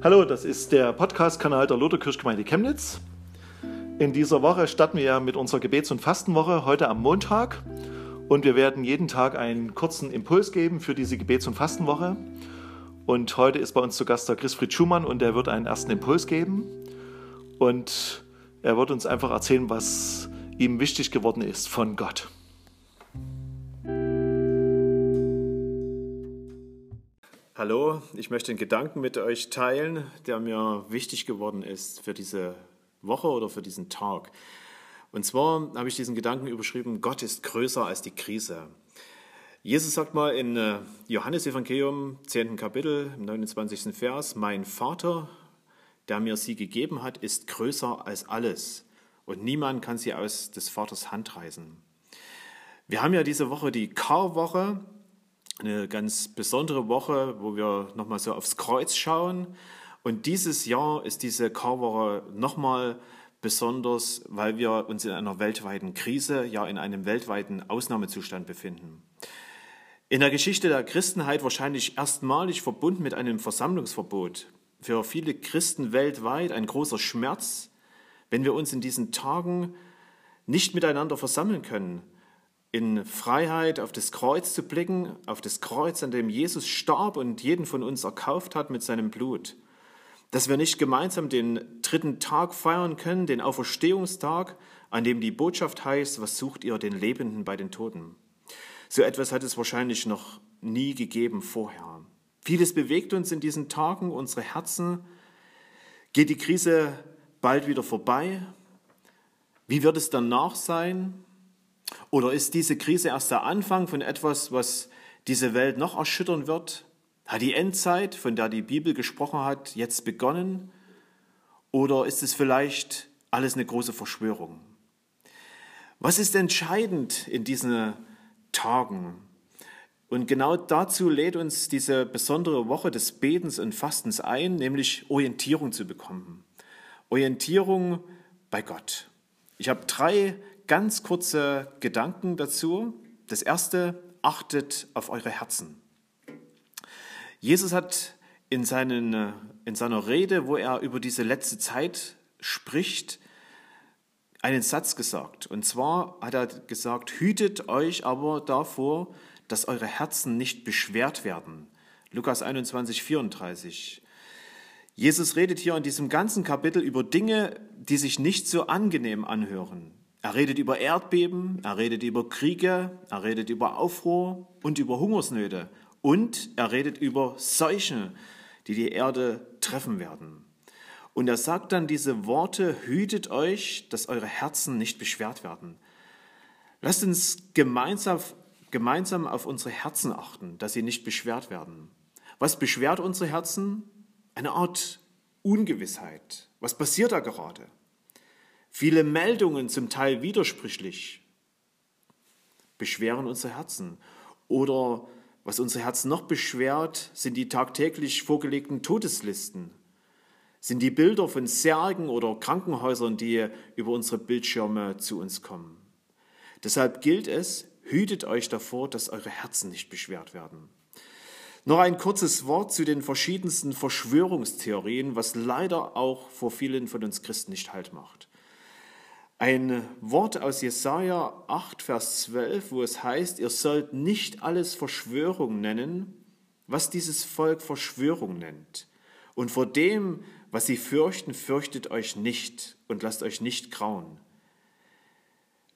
Hallo, das ist der Podcast-Kanal der Lutherkirchgemeinde Chemnitz. In dieser Woche starten wir ja mit unserer Gebets- und Fastenwoche heute am Montag und wir werden jeden Tag einen kurzen Impuls geben für diese Gebets- und Fastenwoche. Und heute ist bei uns zu Gast der Chrisfried Schumann und er wird einen ersten Impuls geben und er wird uns einfach erzählen, was ihm wichtig geworden ist von Gott. Hallo, ich möchte einen Gedanken mit euch teilen, der mir wichtig geworden ist für diese Woche oder für diesen Tag. Und zwar habe ich diesen Gedanken überschrieben, Gott ist größer als die Krise. Jesus sagt mal in äh, Johannes Evangelium, 10. Kapitel, im 29. Vers, mein Vater, der mir sie gegeben hat, ist größer als alles und niemand kann sie aus des Vaters Hand reißen. Wir haben ja diese Woche die Karwoche, eine ganz besondere Woche, wo wir nochmal so aufs Kreuz schauen. Und dieses Jahr ist diese Karwoche nochmal besonders, weil wir uns in einer weltweiten Krise, ja in einem weltweiten Ausnahmezustand befinden. In der Geschichte der Christenheit wahrscheinlich erstmalig verbunden mit einem Versammlungsverbot. Für viele Christen weltweit ein großer Schmerz, wenn wir uns in diesen Tagen nicht miteinander versammeln können in Freiheit auf das Kreuz zu blicken, auf das Kreuz, an dem Jesus starb und jeden von uns erkauft hat mit seinem Blut. Dass wir nicht gemeinsam den dritten Tag feiern können, den Auferstehungstag, an dem die Botschaft heißt, was sucht ihr den Lebenden bei den Toten? So etwas hat es wahrscheinlich noch nie gegeben vorher. Vieles bewegt uns in diesen Tagen, unsere Herzen. Geht die Krise bald wieder vorbei? Wie wird es danach sein? Oder ist diese Krise erst der Anfang von etwas, was diese Welt noch erschüttern wird? Hat die Endzeit, von der die Bibel gesprochen hat, jetzt begonnen? Oder ist es vielleicht alles eine große Verschwörung? Was ist entscheidend in diesen Tagen? Und genau dazu lädt uns diese besondere Woche des Betens und Fastens ein, nämlich Orientierung zu bekommen. Orientierung bei Gott. Ich habe drei ganz kurze Gedanken dazu. Das erste, achtet auf eure Herzen. Jesus hat in, seinen, in seiner Rede, wo er über diese letzte Zeit spricht, einen Satz gesagt. Und zwar hat er gesagt, hütet euch aber davor, dass eure Herzen nicht beschwert werden. Lukas 21, 34. Jesus redet hier in diesem ganzen Kapitel über Dinge, die sich nicht so angenehm anhören. Er redet über Erdbeben, er redet über Kriege, er redet über Aufruhr und über Hungersnöte und er redet über Seuchen, die die Erde treffen werden. Und er sagt dann diese Worte, hütet euch, dass eure Herzen nicht beschwert werden. Lasst uns gemeinsam, gemeinsam auf unsere Herzen achten, dass sie nicht beschwert werden. Was beschwert unsere Herzen? Eine Art Ungewissheit. Was passiert da gerade? Viele Meldungen, zum Teil widersprüchlich, beschweren unser Herzen. Oder was unser Herz noch beschwert, sind die tagtäglich vorgelegten Todeslisten. Sind die Bilder von Särgen oder Krankenhäusern, die über unsere Bildschirme zu uns kommen. Deshalb gilt es, hütet euch davor, dass eure Herzen nicht beschwert werden. Noch ein kurzes Wort zu den verschiedensten Verschwörungstheorien, was leider auch vor vielen von uns Christen nicht halt macht. Ein Wort aus Jesaja 8, Vers 12, wo es heißt, ihr sollt nicht alles Verschwörung nennen, was dieses Volk Verschwörung nennt. Und vor dem, was sie fürchten, fürchtet euch nicht und lasst euch nicht grauen.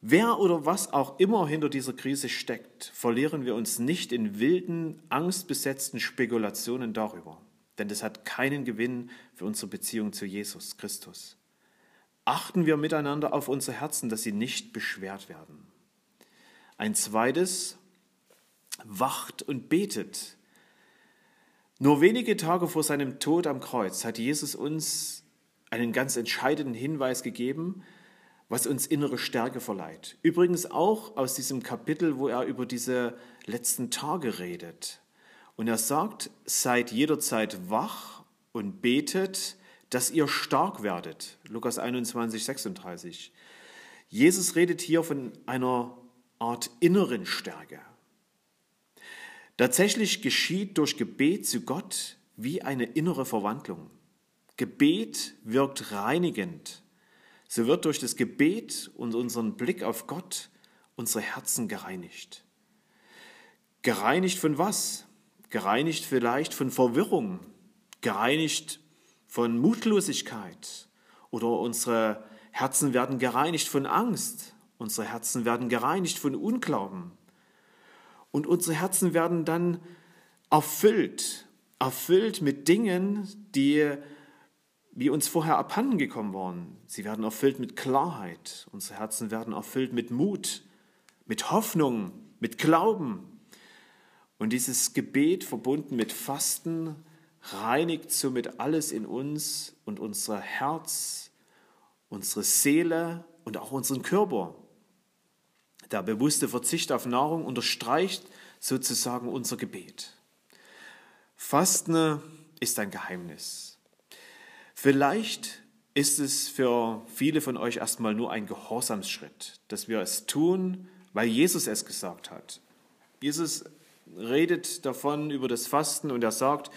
Wer oder was auch immer hinter dieser Krise steckt, verlieren wir uns nicht in wilden, angstbesetzten Spekulationen darüber. Denn das hat keinen Gewinn für unsere Beziehung zu Jesus Christus achten wir miteinander auf unser Herzen, dass sie nicht beschwert werden. Ein zweites, wacht und betet. Nur wenige Tage vor seinem Tod am Kreuz hat Jesus uns einen ganz entscheidenden Hinweis gegeben, was uns innere Stärke verleiht. Übrigens auch aus diesem Kapitel, wo er über diese letzten Tage redet. Und er sagt, seid jederzeit wach und betet, dass ihr stark werdet. Lukas 21, 36. Jesus redet hier von einer Art inneren Stärke. Tatsächlich geschieht durch Gebet zu Gott wie eine innere Verwandlung. Gebet wirkt reinigend. So wird durch das Gebet und unseren Blick auf Gott unsere Herzen gereinigt. Gereinigt von was? Gereinigt vielleicht von Verwirrung, gereinigt von Mutlosigkeit oder unsere Herzen werden gereinigt von Angst, unsere Herzen werden gereinigt von Unglauben und unsere Herzen werden dann erfüllt, erfüllt mit Dingen, die wie uns vorher abhanden gekommen waren. Sie werden erfüllt mit Klarheit, unsere Herzen werden erfüllt mit Mut, mit Hoffnung, mit Glauben. Und dieses Gebet verbunden mit Fasten reinigt somit alles in uns und unser Herz, unsere Seele und auch unseren Körper. Der bewusste Verzicht auf Nahrung unterstreicht sozusagen unser Gebet. Fasten ist ein Geheimnis. Vielleicht ist es für viele von euch erstmal nur ein Gehorsamsschritt, dass wir es tun, weil Jesus es gesagt hat. Jesus redet davon über das Fasten und er sagt,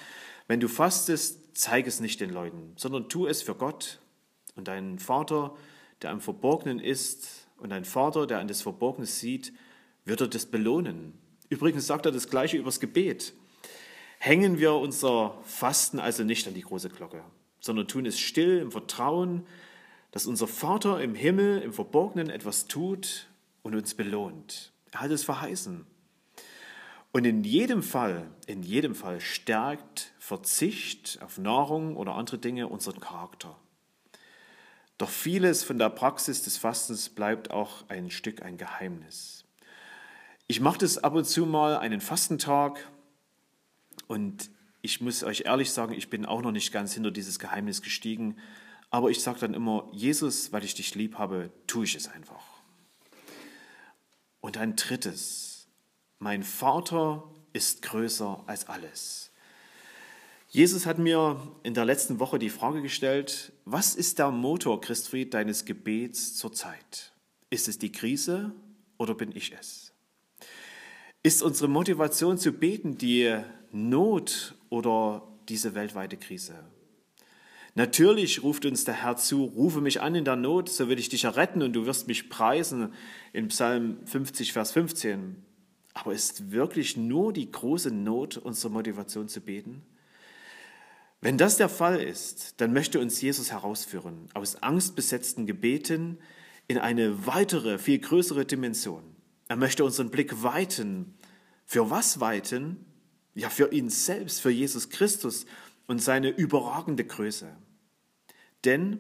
wenn du fastest, zeig es nicht den Leuten, sondern tu es für Gott und deinen Vater, der am Verborgenen ist und dein Vater, der an das Verborgene sieht, wird er das belohnen. Übrigens sagt er das gleiche übers Gebet. Hängen wir unser Fasten also nicht an die große Glocke, sondern tun es still im Vertrauen, dass unser Vater im Himmel im Verborgenen etwas tut und uns belohnt. Er hat es verheißen. Und in jedem Fall, in jedem Fall stärkt Verzicht auf Nahrung oder andere Dinge unseren Charakter. Doch vieles von der Praxis des Fastens bleibt auch ein Stück ein Geheimnis. Ich mache das ab und zu mal einen Fastentag und ich muss euch ehrlich sagen, ich bin auch noch nicht ganz hinter dieses Geheimnis gestiegen, aber ich sage dann immer, Jesus, weil ich dich lieb habe, tue ich es einfach. Und ein drittes, mein Vater ist größer als alles. Jesus hat mir in der letzten Woche die Frage gestellt, was ist der Motor, Christfried, deines Gebets zurzeit? Ist es die Krise oder bin ich es? Ist unsere Motivation zu beten die Not oder diese weltweite Krise? Natürlich ruft uns der Herr zu, rufe mich an in der Not, so will ich dich erretten und du wirst mich preisen in Psalm 50, Vers 15. Aber ist wirklich nur die große Not unsere Motivation zu beten? Wenn das der Fall ist, dann möchte uns Jesus herausführen aus angstbesetzten Gebeten in eine weitere, viel größere Dimension. Er möchte unseren Blick weiten. Für was weiten? Ja, für ihn selbst, für Jesus Christus und seine überragende Größe. Denn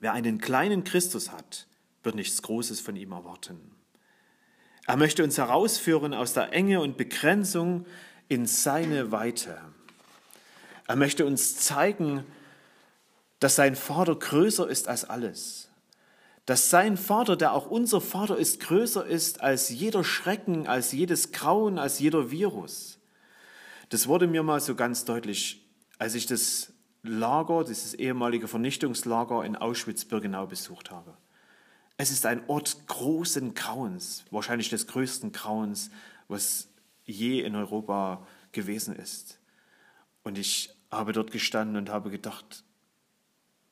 wer einen kleinen Christus hat, wird nichts Großes von ihm erwarten. Er möchte uns herausführen aus der Enge und Begrenzung in seine Weite. Er möchte uns zeigen, dass sein Vater größer ist als alles. Dass sein Vater, der auch unser Vater ist, größer ist als jeder Schrecken, als jedes Grauen, als jeder Virus. Das wurde mir mal so ganz deutlich, als ich das Lager, dieses ehemalige Vernichtungslager in Auschwitz-Birkenau besucht habe. Es ist ein Ort großen Grauens, wahrscheinlich des größten Grauens, was je in Europa gewesen ist. Und ich habe dort gestanden und habe gedacht,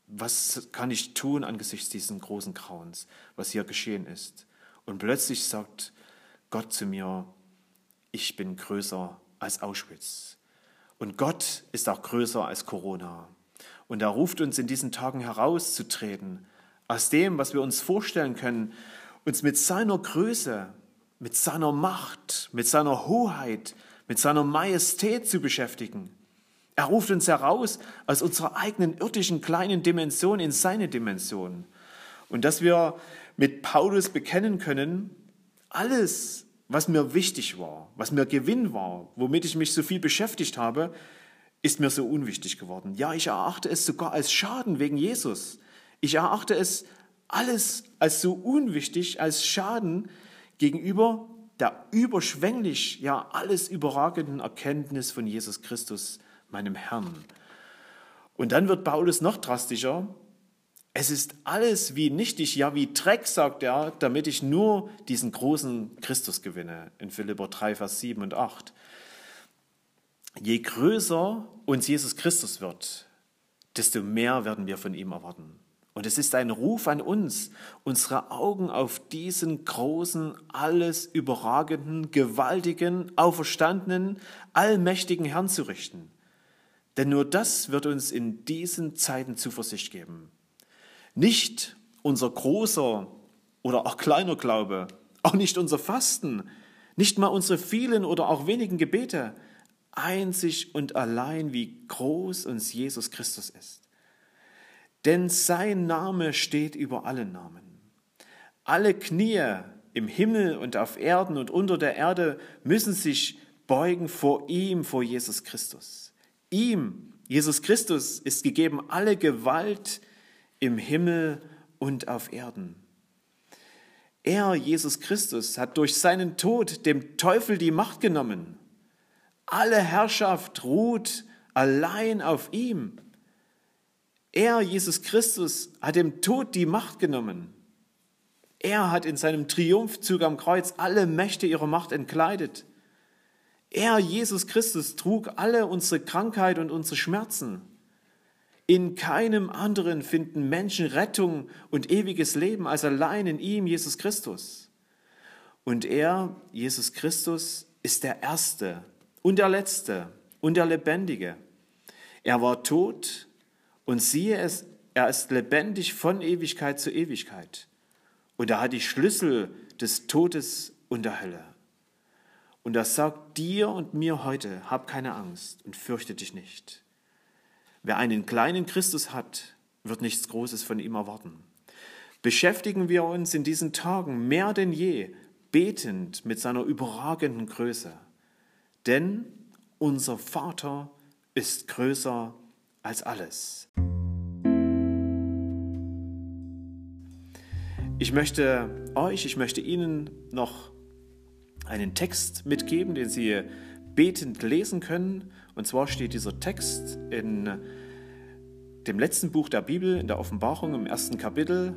was kann ich tun angesichts dieses großen Grauens, was hier geschehen ist? Und plötzlich sagt Gott zu mir, ich bin größer als Auschwitz. Und Gott ist auch größer als Corona. Und er ruft uns in diesen Tagen herauszutreten aus dem, was wir uns vorstellen können, uns mit seiner Größe, mit seiner Macht, mit seiner Hoheit, mit seiner Majestät zu beschäftigen. Er ruft uns heraus aus unserer eigenen irdischen kleinen Dimension in seine Dimension. Und dass wir mit Paulus bekennen können, alles, was mir wichtig war, was mir Gewinn war, womit ich mich so viel beschäftigt habe, ist mir so unwichtig geworden. Ja, ich erachte es sogar als Schaden wegen Jesus. Ich erachte es alles als so unwichtig, als Schaden gegenüber der überschwänglich, ja alles überragenden Erkenntnis von Jesus Christus, meinem Herrn. Und dann wird Paulus noch drastischer. Es ist alles wie nichtig, ja wie Dreck, sagt er, damit ich nur diesen großen Christus gewinne. In Philipper 3, Vers 7 und 8. Je größer uns Jesus Christus wird, desto mehr werden wir von ihm erwarten. Und es ist ein Ruf an uns, unsere Augen auf diesen großen, alles überragenden, gewaltigen, auferstandenen, allmächtigen Herrn zu richten. Denn nur das wird uns in diesen Zeiten Zuversicht geben. Nicht unser großer oder auch kleiner Glaube, auch nicht unser Fasten, nicht mal unsere vielen oder auch wenigen Gebete, einzig und allein, wie groß uns Jesus Christus ist. Denn sein Name steht über allen Namen. Alle Knie im Himmel und auf Erden und unter der Erde müssen sich beugen vor ihm, vor Jesus Christus. Ihm, Jesus Christus, ist gegeben alle Gewalt im Himmel und auf Erden. Er, Jesus Christus, hat durch seinen Tod dem Teufel die Macht genommen. Alle Herrschaft ruht allein auf ihm. Er, Jesus Christus, hat dem Tod die Macht genommen. Er hat in seinem Triumphzug am Kreuz alle Mächte ihrer Macht entkleidet. Er, Jesus Christus, trug alle unsere Krankheit und unsere Schmerzen. In keinem anderen finden Menschen Rettung und ewiges Leben als allein in ihm, Jesus Christus. Und er, Jesus Christus, ist der Erste und der Letzte und der Lebendige. Er war tot und siehe es, er ist lebendig von Ewigkeit zu Ewigkeit. Und er hat die Schlüssel des Todes und der Hölle. Und er sagt dir und mir heute, hab keine Angst und fürchte dich nicht. Wer einen kleinen Christus hat, wird nichts Großes von ihm erwarten. Beschäftigen wir uns in diesen Tagen mehr denn je betend mit seiner überragenden Größe. Denn unser Vater ist größer als alles. Ich möchte euch, ich möchte Ihnen noch einen Text mitgeben, den Sie betend lesen können. Und zwar steht dieser Text in dem letzten Buch der Bibel, in der Offenbarung im ersten Kapitel.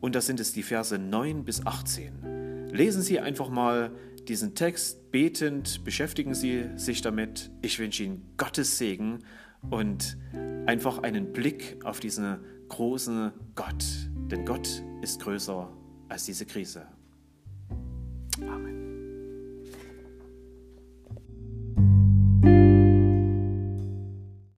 Und da sind es die Verse 9 bis 18. Lesen Sie einfach mal diesen Text betend, beschäftigen Sie sich damit. Ich wünsche Ihnen Gottes Segen und einfach einen Blick auf diesen großen Gott. Denn Gott ist größer als diese Krise.